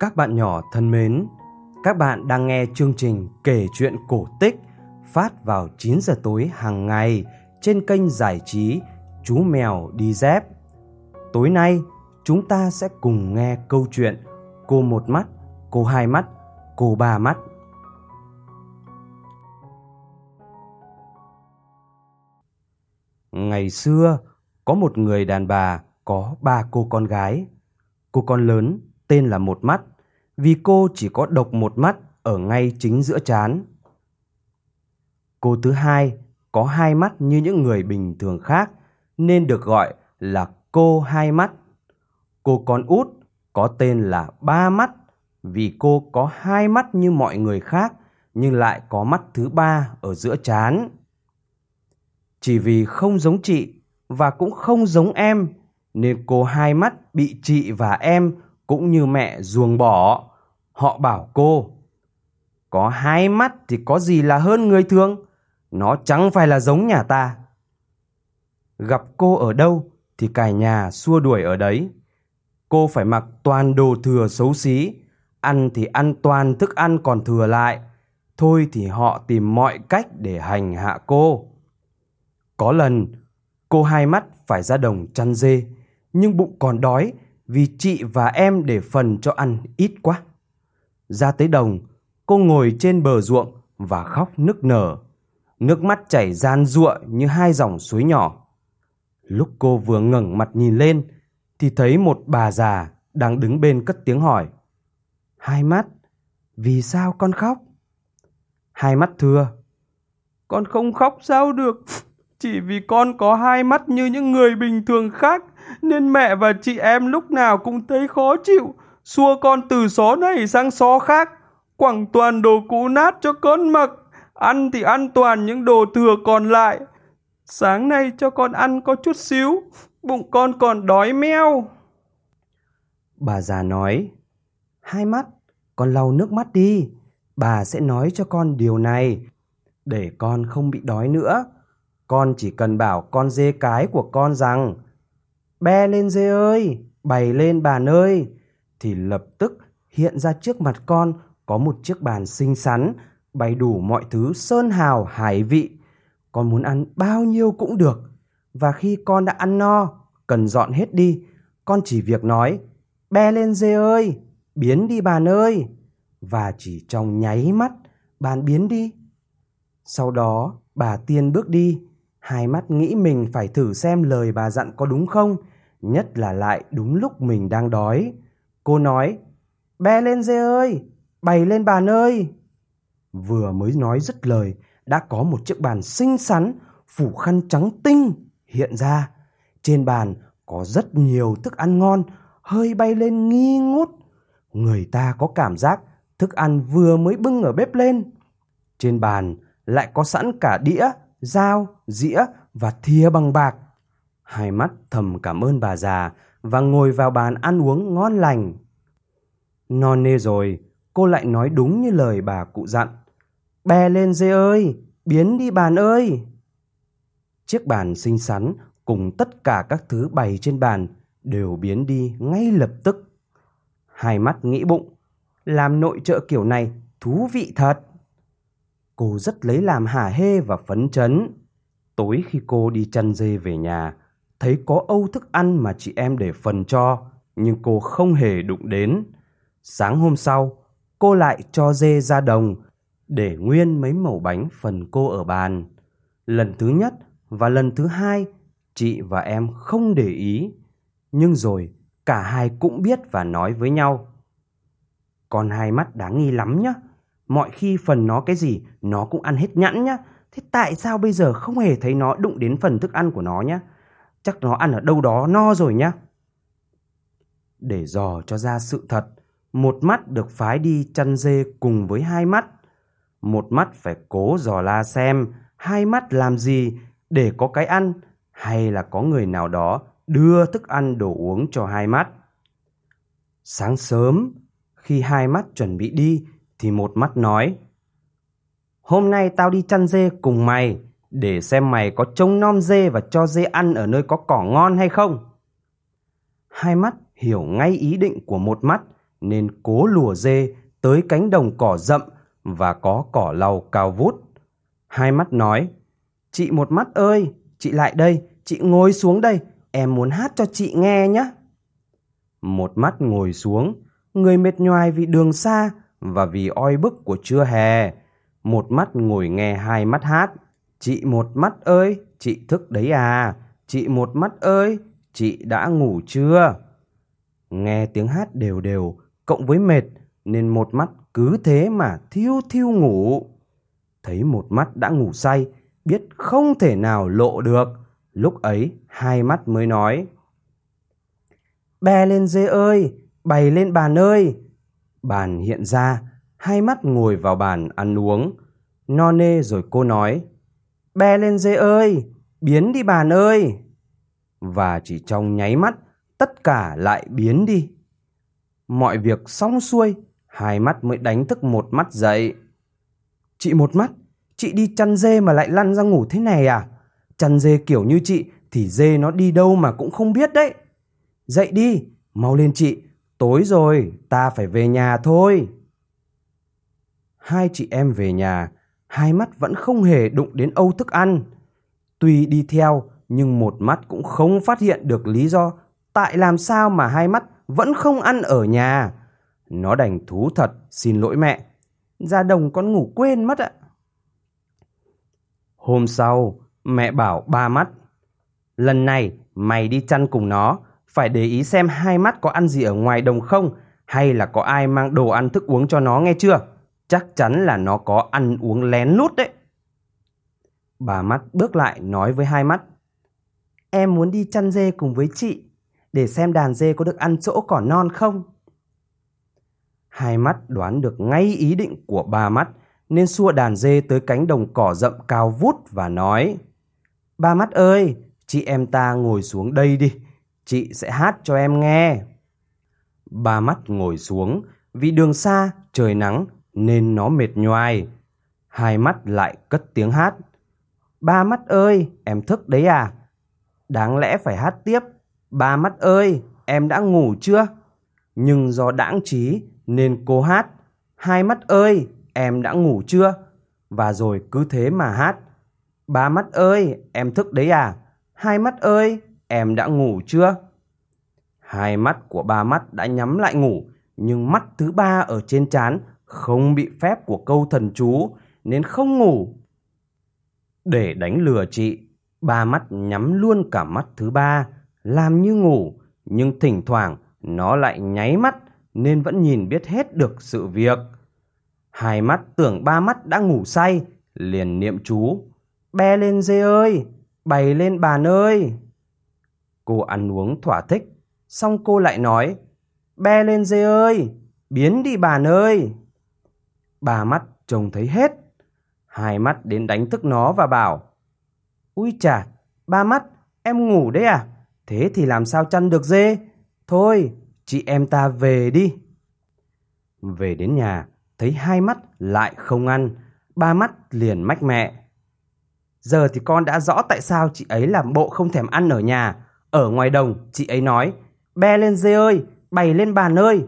Các bạn nhỏ thân mến, các bạn đang nghe chương trình kể chuyện cổ tích phát vào 9 giờ tối hàng ngày trên kênh giải trí Chú Mèo Đi Dép. Tối nay, chúng ta sẽ cùng nghe câu chuyện Cô Một Mắt, Cô Hai Mắt, Cô Ba Mắt. Ngày xưa, có một người đàn bà có ba cô con gái. Cô con lớn tên là Một Mắt, vì cô chỉ có độc một mắt ở ngay chính giữa trán. Cô thứ hai có hai mắt như những người bình thường khác, nên được gọi là cô hai mắt. Cô con út có tên là ba mắt, vì cô có hai mắt như mọi người khác, nhưng lại có mắt thứ ba ở giữa trán. Chỉ vì không giống chị và cũng không giống em, nên cô hai mắt bị chị và em cũng như mẹ ruồng bỏ. Họ bảo cô, có hai mắt thì có gì là hơn người thường, nó chẳng phải là giống nhà ta. Gặp cô ở đâu thì cả nhà xua đuổi ở đấy. Cô phải mặc toàn đồ thừa xấu xí, ăn thì ăn toàn thức ăn còn thừa lại. Thôi thì họ tìm mọi cách để hành hạ cô. Có lần, cô hai mắt phải ra đồng chăn dê, nhưng bụng còn đói vì chị và em để phần cho ăn ít quá. Ra tới đồng, cô ngồi trên bờ ruộng và khóc nức nở. Nước mắt chảy gian ruộng như hai dòng suối nhỏ. Lúc cô vừa ngẩng mặt nhìn lên, thì thấy một bà già đang đứng bên cất tiếng hỏi. Hai mắt, vì sao con khóc? Hai mắt thưa. Con không khóc sao được, chỉ vì con có hai mắt như những người bình thường khác, nên mẹ và chị em lúc nào cũng thấy khó chịu, xua con từ xó này sang xó khác, quẳng toàn đồ cũ nát cho con mặc, ăn thì ăn toàn những đồ thừa còn lại. Sáng nay cho con ăn có chút xíu, bụng con còn đói meo. Bà già nói, hai mắt, con lau nước mắt đi, bà sẽ nói cho con điều này, để con không bị đói nữa. Con chỉ cần bảo con dê cái của con rằng, be lên dê ơi, bày lên bàn ơi, thì lập tức hiện ra trước mặt con có một chiếc bàn xinh xắn, bày đủ mọi thứ sơn hào hải vị. Con muốn ăn bao nhiêu cũng được. Và khi con đã ăn no, cần dọn hết đi, con chỉ việc nói, be lên dê ơi, biến đi bàn ơi. Và chỉ trong nháy mắt, bàn biến đi. Sau đó, bà tiên bước đi, hai mắt nghĩ mình phải thử xem lời bà dặn có đúng không, nhất là lại đúng lúc mình đang đói. Cô nói, be lên dê ơi, bày lên bàn ơi. Vừa mới nói dứt lời, đã có một chiếc bàn xinh xắn, phủ khăn trắng tinh hiện ra. Trên bàn có rất nhiều thức ăn ngon, hơi bay lên nghi ngút. Người ta có cảm giác thức ăn vừa mới bưng ở bếp lên. Trên bàn lại có sẵn cả đĩa, dao, dĩa và thìa bằng bạc. Hai mắt thầm cảm ơn bà già và ngồi vào bàn ăn uống ngon lành. Non nê rồi, cô lại nói đúng như lời bà cụ dặn. Bè lên dê ơi, biến đi bàn ơi. Chiếc bàn xinh xắn cùng tất cả các thứ bày trên bàn đều biến đi ngay lập tức. Hai mắt nghĩ bụng, làm nội trợ kiểu này thú vị thật. Cô rất lấy làm hả hê và phấn chấn. Tối khi cô đi chăn dê về nhà, thấy có âu thức ăn mà chị em để phần cho, nhưng cô không hề đụng đến. Sáng hôm sau, cô lại cho dê ra đồng để nguyên mấy mẩu bánh phần cô ở bàn. Lần thứ nhất và lần thứ hai, chị và em không để ý. Nhưng rồi, cả hai cũng biết và nói với nhau. Con hai mắt đáng nghi lắm nhá. Mọi khi phần nó cái gì, nó cũng ăn hết nhẵn nhá. Thế tại sao bây giờ không hề thấy nó đụng đến phần thức ăn của nó nhá? Chắc nó ăn ở đâu đó no rồi nhá. Để dò cho ra sự thật, một mắt được phái đi chăn dê cùng với hai mắt. Một mắt phải cố dò la xem hai mắt làm gì để có cái ăn hay là có người nào đó đưa thức ăn đồ uống cho hai mắt. Sáng sớm, khi hai mắt chuẩn bị đi thì một mắt nói Hôm nay tao đi chăn dê cùng mày để xem mày có trông nom dê và cho dê ăn ở nơi có cỏ ngon hay không. Hai mắt hiểu ngay ý định của một mắt nên cố lùa dê tới cánh đồng cỏ rậm và có cỏ lau cao vút. Hai mắt nói, chị một mắt ơi, chị lại đây, chị ngồi xuống đây, em muốn hát cho chị nghe nhé. Một mắt ngồi xuống, người mệt nhoài vì đường xa và vì oi bức của trưa hè. Một mắt ngồi nghe hai mắt hát. Chị một mắt ơi, chị thức đấy à? Chị một mắt ơi, chị đã ngủ chưa? Nghe tiếng hát đều đều, cộng với mệt, nên một mắt cứ thế mà thiêu thiêu ngủ. Thấy một mắt đã ngủ say, biết không thể nào lộ được. Lúc ấy, hai mắt mới nói. Bè lên dê ơi, bày lên bàn ơi. Bàn hiện ra, hai mắt ngồi vào bàn ăn uống. No nê rồi cô nói. Bè lên dê ơi, biến đi bàn ơi. Và chỉ trong nháy mắt, tất cả lại biến đi. Mọi việc xong xuôi, hai mắt mới đánh thức một mắt dậy. Chị một mắt, chị đi chăn dê mà lại lăn ra ngủ thế này à? Chăn dê kiểu như chị thì dê nó đi đâu mà cũng không biết đấy. Dậy đi, mau lên chị, tối rồi, ta phải về nhà thôi. Hai chị em về nhà, hai mắt vẫn không hề đụng đến âu thức ăn. Tuy đi theo, nhưng một mắt cũng không phát hiện được lý do tại làm sao mà hai mắt vẫn không ăn ở nhà. Nó đành thú thật xin lỗi mẹ. Ra đồng con ngủ quên mất ạ. Hôm sau, mẹ bảo ba mắt. Lần này mày đi chăn cùng nó, phải để ý xem hai mắt có ăn gì ở ngoài đồng không hay là có ai mang đồ ăn thức uống cho nó nghe chưa? Chắc chắn là nó có ăn uống lén lút đấy. Bà mắt bước lại nói với hai mắt. Em muốn đi chăn dê cùng với chị để xem đàn dê có được ăn chỗ cỏ non không. Hai mắt đoán được ngay ý định của bà mắt nên xua đàn dê tới cánh đồng cỏ rậm cao vút và nói Ba mắt ơi, chị em ta ngồi xuống đây đi, chị sẽ hát cho em nghe. Ba mắt ngồi xuống, vì đường xa, trời nắng nên nó mệt nhoài. Hai mắt lại cất tiếng hát. Ba mắt ơi, em thức đấy à? Đáng lẽ phải hát tiếp. Ba mắt ơi, em đã ngủ chưa? Nhưng do đãng trí nên cô hát. Hai mắt ơi, em đã ngủ chưa? Và rồi cứ thế mà hát. Ba mắt ơi, em thức đấy à? Hai mắt ơi, em đã ngủ chưa? Hai mắt của ba mắt đã nhắm lại ngủ, nhưng mắt thứ ba ở trên trán không bị phép của câu thần chú nên không ngủ. Để đánh lừa chị, ba mắt nhắm luôn cả mắt thứ ba, làm như ngủ, nhưng thỉnh thoảng nó lại nháy mắt nên vẫn nhìn biết hết được sự việc. Hai mắt tưởng ba mắt đã ngủ say, liền niệm chú. Be lên dê ơi, bày lên bàn ơi. Cô ăn uống thỏa thích, xong cô lại nói. Be lên dê ơi, biến đi bà ơi. Ba mắt trông thấy hết. Hai mắt đến đánh thức nó và bảo. Ui chà, ba mắt, em ngủ đấy à? Thế thì làm sao chăn được dê? Thôi, chị em ta về đi. Về đến nhà, thấy hai mắt lại không ăn, ba mắt liền mách mẹ. Giờ thì con đã rõ tại sao chị ấy làm bộ không thèm ăn ở nhà. Ở ngoài đồng, chị ấy nói, be lên dê ơi, bày lên bàn ơi.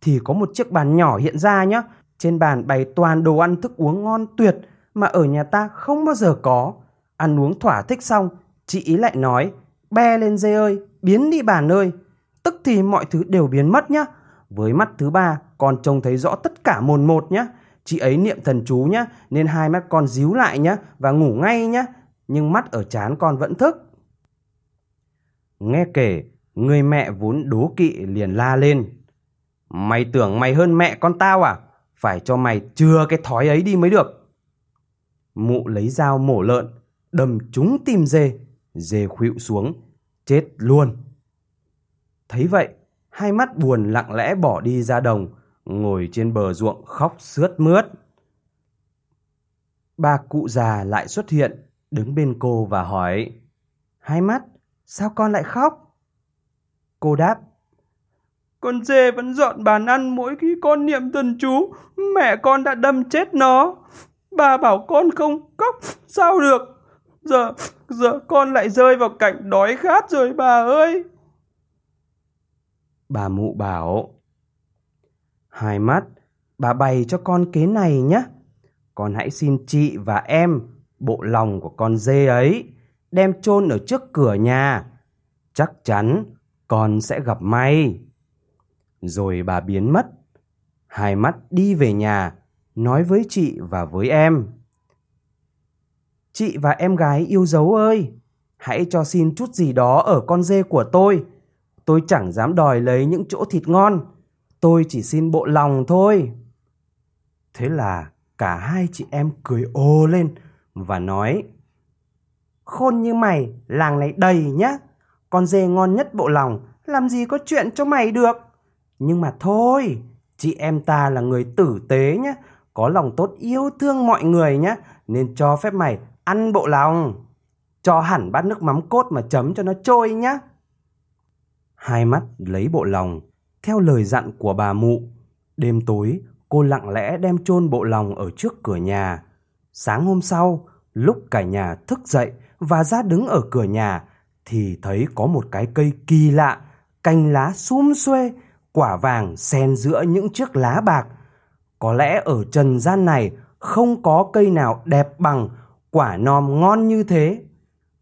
Thì có một chiếc bàn nhỏ hiện ra nhá, trên bàn bày toàn đồ ăn thức uống ngon tuyệt mà ở nhà ta không bao giờ có. Ăn uống thỏa thích xong, chị ý lại nói, be lên dê ơi, biến đi bàn ơi. Tức thì mọi thứ đều biến mất nhá. Với mắt thứ ba, con trông thấy rõ tất cả mồn một nhá. Chị ấy niệm thần chú nhá, nên hai mắt con díu lại nhá và ngủ ngay nhá. Nhưng mắt ở chán con vẫn thức. Nghe kể, người mẹ vốn đố kỵ liền la lên. Mày tưởng mày hơn mẹ con tao à? Phải cho mày chừa cái thói ấy đi mới được. Mụ lấy dao mổ lợn, đâm trúng tim dê, dê khuỵu xuống, chết luôn. Thấy vậy, hai mắt buồn lặng lẽ bỏ đi ra đồng, ngồi trên bờ ruộng khóc sướt mướt. Ba cụ già lại xuất hiện, đứng bên cô và hỏi, Hai mắt, sao con lại khóc? Cô đáp, Con dê vẫn dọn bàn ăn mỗi khi con niệm thần chú, mẹ con đã đâm chết nó. Bà bảo con không khóc, sao được? Giờ, giờ con lại rơi vào cảnh đói khát rồi bà ơi. Bà mụ bảo, Hai mắt, bà bày cho con kế này nhé. Con hãy xin chị và em bộ lòng của con dê ấy, đem chôn ở trước cửa nhà. Chắc chắn con sẽ gặp may. Rồi bà biến mất. Hai mắt đi về nhà, nói với chị và với em. Chị và em gái yêu dấu ơi, hãy cho xin chút gì đó ở con dê của tôi. Tôi chẳng dám đòi lấy những chỗ thịt ngon, tôi chỉ xin bộ lòng thôi. Thế là cả hai chị em cười ô lên và nói Khôn như mày, làng này đầy nhá. Con dê ngon nhất bộ lòng, làm gì có chuyện cho mày được. Nhưng mà thôi, chị em ta là người tử tế nhá, có lòng tốt yêu thương mọi người nhá, nên cho phép mày ăn bộ lòng. Cho hẳn bát nước mắm cốt mà chấm cho nó trôi nhá. Hai mắt lấy bộ lòng, theo lời dặn của bà mụ. Đêm tối, cô lặng lẽ đem chôn bộ lòng ở trước cửa nhà. Sáng hôm sau, lúc cả nhà thức dậy và ra đứng ở cửa nhà, thì thấy có một cái cây kỳ lạ, cành lá sum xuê, quả vàng xen giữa những chiếc lá bạc. Có lẽ ở trần gian này không có cây nào đẹp bằng quả nom ngon như thế.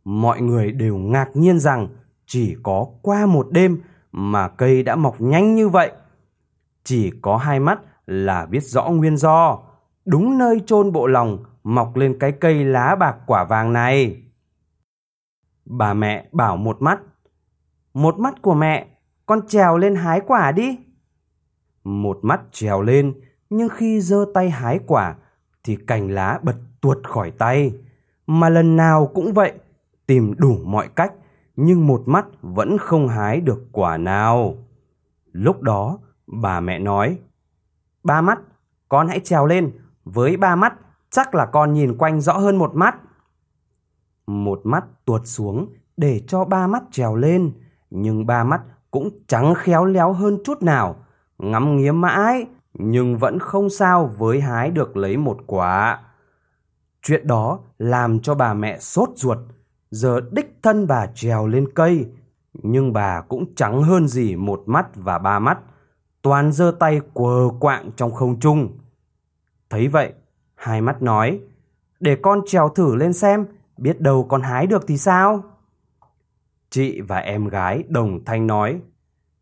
Mọi người đều ngạc nhiên rằng chỉ có qua một đêm mà cây đã mọc nhanh như vậy. Chỉ có hai mắt là biết rõ nguyên do. Đúng nơi chôn bộ lòng mọc lên cái cây lá bạc quả vàng này. Bà mẹ bảo một mắt. Một mắt của mẹ, con trèo lên hái quả đi. Một mắt trèo lên, nhưng khi giơ tay hái quả thì cành lá bật tuột khỏi tay. Mà lần nào cũng vậy, tìm đủ mọi cách, nhưng một mắt vẫn không hái được quả nào. Lúc đó, bà mẹ nói, Ba mắt, con hãy trèo lên, với ba mắt chắc là con nhìn quanh rõ hơn một mắt. Một mắt tuột xuống để cho ba mắt trèo lên, nhưng ba mắt cũng chẳng khéo léo hơn chút nào. Ngắm nghía mãi, nhưng vẫn không sao với hái được lấy một quả. Chuyện đó làm cho bà mẹ sốt ruột, giờ đích thân bà trèo lên cây, nhưng bà cũng chẳng hơn gì một mắt và ba mắt, toàn giơ tay quờ quạng trong không trung. Thấy vậy, hai mắt nói, để con trèo thử lên xem, biết đâu con hái được thì sao? Chị và em gái đồng thanh nói,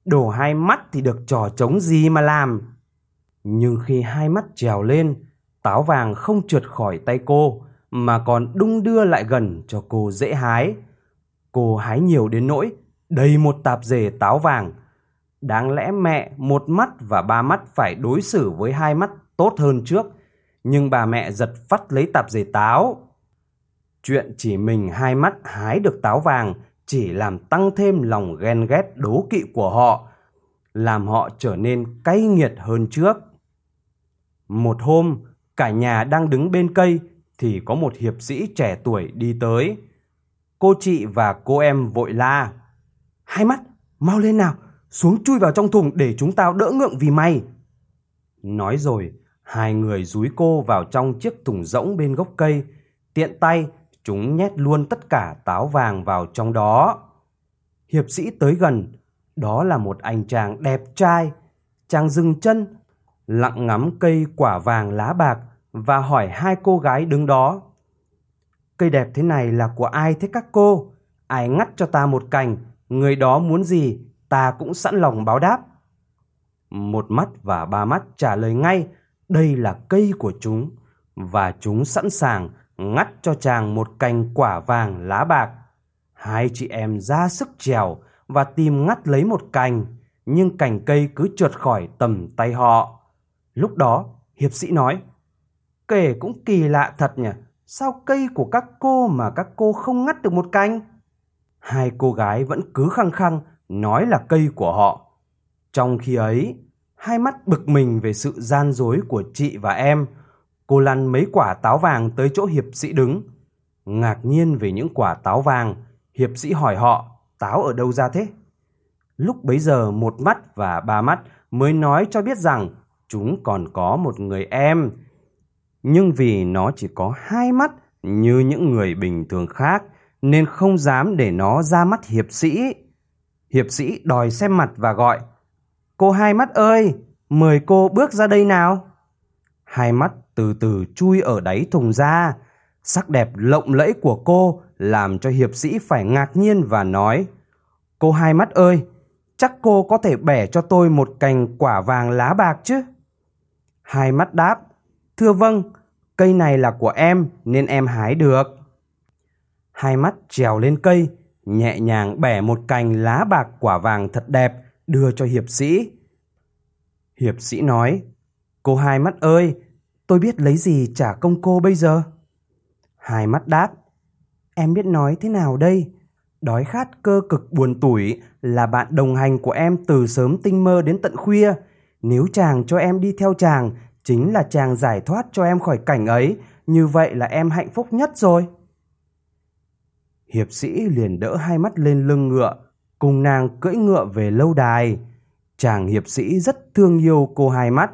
đổ hai mắt thì được trò trống gì mà làm. Nhưng khi hai mắt trèo lên, táo vàng không trượt khỏi tay cô, mà còn đung đưa lại gần cho cô dễ hái. Cô hái nhiều đến nỗi đầy một tạp dề táo vàng. Đáng lẽ mẹ một mắt và ba mắt phải đối xử với hai mắt tốt hơn trước, nhưng bà mẹ giật phát lấy tạp dề táo. Chuyện chỉ mình hai mắt hái được táo vàng chỉ làm tăng thêm lòng ghen ghét đố kỵ của họ, làm họ trở nên cay nghiệt hơn trước. Một hôm, cả nhà đang đứng bên cây thì có một hiệp sĩ trẻ tuổi đi tới. Cô chị và cô em vội la. Hai mắt, mau lên nào, xuống chui vào trong thùng để chúng tao đỡ ngượng vì mày. Nói rồi, hai người dúi cô vào trong chiếc thùng rỗng bên gốc cây. Tiện tay, chúng nhét luôn tất cả táo vàng vào trong đó. Hiệp sĩ tới gần, đó là một anh chàng đẹp trai. Chàng dừng chân, lặng ngắm cây quả vàng lá bạc và hỏi hai cô gái đứng đó. Cây đẹp thế này là của ai thế các cô? Ai ngắt cho ta một cành, người đó muốn gì, ta cũng sẵn lòng báo đáp. Một mắt và ba mắt trả lời ngay, đây là cây của chúng, và chúng sẵn sàng ngắt cho chàng một cành quả vàng lá bạc. Hai chị em ra sức trèo và tìm ngắt lấy một cành, nhưng cành cây cứ trượt khỏi tầm tay họ. Lúc đó, hiệp sĩ nói, Kể cũng kỳ lạ thật nhỉ, sao cây của các cô mà các cô không ngắt được một cành? Hai cô gái vẫn cứ khăng khăng nói là cây của họ. Trong khi ấy, hai mắt bực mình về sự gian dối của chị và em, cô lăn mấy quả táo vàng tới chỗ hiệp sĩ đứng. Ngạc nhiên về những quả táo vàng, hiệp sĩ hỏi họ táo ở đâu ra thế? Lúc bấy giờ một mắt và ba mắt mới nói cho biết rằng chúng còn có một người em nhưng vì nó chỉ có hai mắt như những người bình thường khác nên không dám để nó ra mắt hiệp sĩ. Hiệp sĩ đòi xem mặt và gọi Cô hai mắt ơi, Mời cô bước ra đây nào. Hai mắt từ từ chui ở đáy thùng ra. Sắc đẹp lộng lẫy của cô làm cho hiệp sĩ phải ngạc nhiên và nói Cô hai mắt ơi, chắc cô có thể bẻ cho tôi một cành quả vàng lá bạc chứ? Hai mắt đáp Thưa vâng, cây này là của em nên em hái được. Hai mắt trèo lên cây, nhẹ nhàng bẻ một cành lá bạc quả vàng thật đẹp đưa cho hiệp sĩ. Hiệp sĩ nói, cô hai mắt ơi, tôi biết lấy gì trả công cô bây giờ? Hai mắt đáp, em biết nói thế nào đây? Đói khát cơ cực buồn tủi là bạn đồng hành của em từ sớm tinh mơ đến tận khuya. Nếu chàng cho em đi theo chàng, chính là chàng giải thoát cho em khỏi cảnh ấy, như vậy là em hạnh phúc nhất rồi. Hiệp sĩ liền đỡ hai mắt lên lưng ngựa, cùng nàng cưỡi ngựa về lâu đài. Chàng hiệp sĩ rất thương yêu cô hai mắt,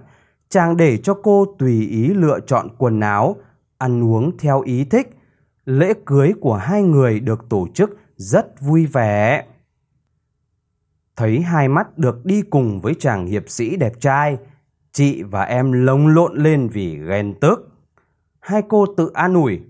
chàng để cho cô tùy ý lựa chọn quần áo, ăn uống theo ý thích. Lễ cưới của hai người được tổ chức rất vui vẻ. Thấy hai mắt được đi cùng với chàng hiệp sĩ đẹp trai, chị và em lồng lộn lên vì ghen tức. Hai cô tự an ủi.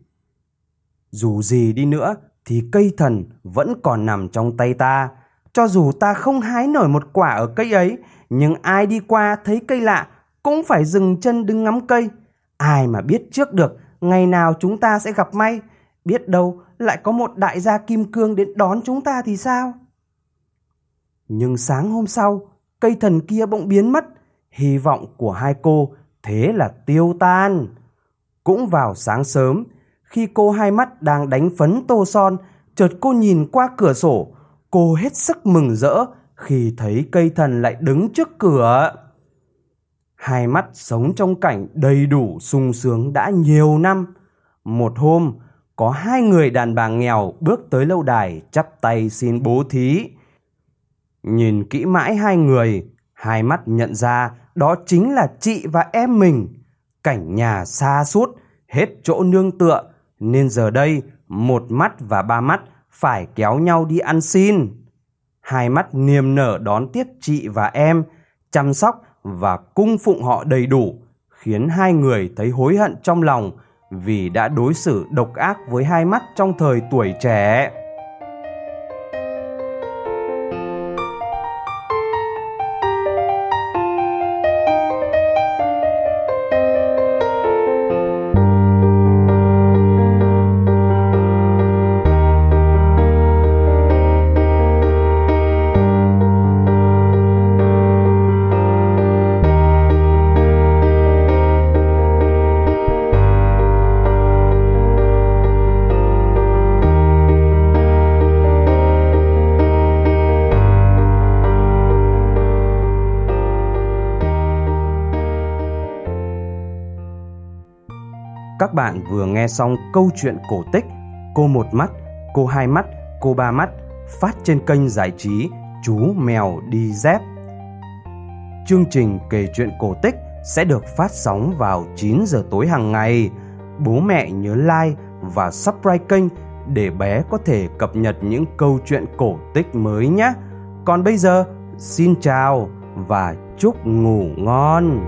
Dù gì đi nữa thì cây thần vẫn còn nằm trong tay ta. Cho dù ta không hái nổi một quả ở cây ấy, nhưng ai đi qua thấy cây lạ cũng phải dừng chân đứng ngắm cây. Ai mà biết trước được ngày nào chúng ta sẽ gặp may, biết đâu lại có một đại gia kim cương đến đón chúng ta thì sao? Nhưng sáng hôm sau, cây thần kia bỗng biến mất, hy vọng của hai cô thế là tiêu tan. Cũng vào sáng sớm, khi cô hai mắt đang đánh phấn tô son, chợt cô nhìn qua cửa sổ, cô hết sức mừng rỡ khi thấy cây thần lại đứng trước cửa. Hai mắt sống trong cảnh đầy đủ sung sướng đã nhiều năm. Một hôm, có hai người đàn bà nghèo bước tới lâu đài chắp tay xin bố thí. Nhìn kỹ mãi hai người, hai mắt nhận ra đó chính là chị và em mình. Cảnh nhà xa suốt, hết chỗ nương tựa, nên giờ đây một mắt và ba mắt phải kéo nhau đi ăn xin. Hai mắt niềm nở đón tiếp chị và em, chăm sóc và cung phụng họ đầy đủ, khiến hai người thấy hối hận trong lòng vì đã đối xử độc ác với hai mắt trong thời tuổi trẻ. Bạn vừa nghe xong câu chuyện cổ tích Cô một mắt, cô hai mắt, cô ba mắt phát trên kênh giải trí Chú Mèo Đi Dép. Chương trình kể chuyện cổ tích sẽ được phát sóng vào 9 giờ tối hàng ngày. Bố mẹ nhớ like và subscribe kênh để bé có thể cập nhật những câu chuyện cổ tích mới nhé. Còn bây giờ, xin chào và chúc ngủ ngon.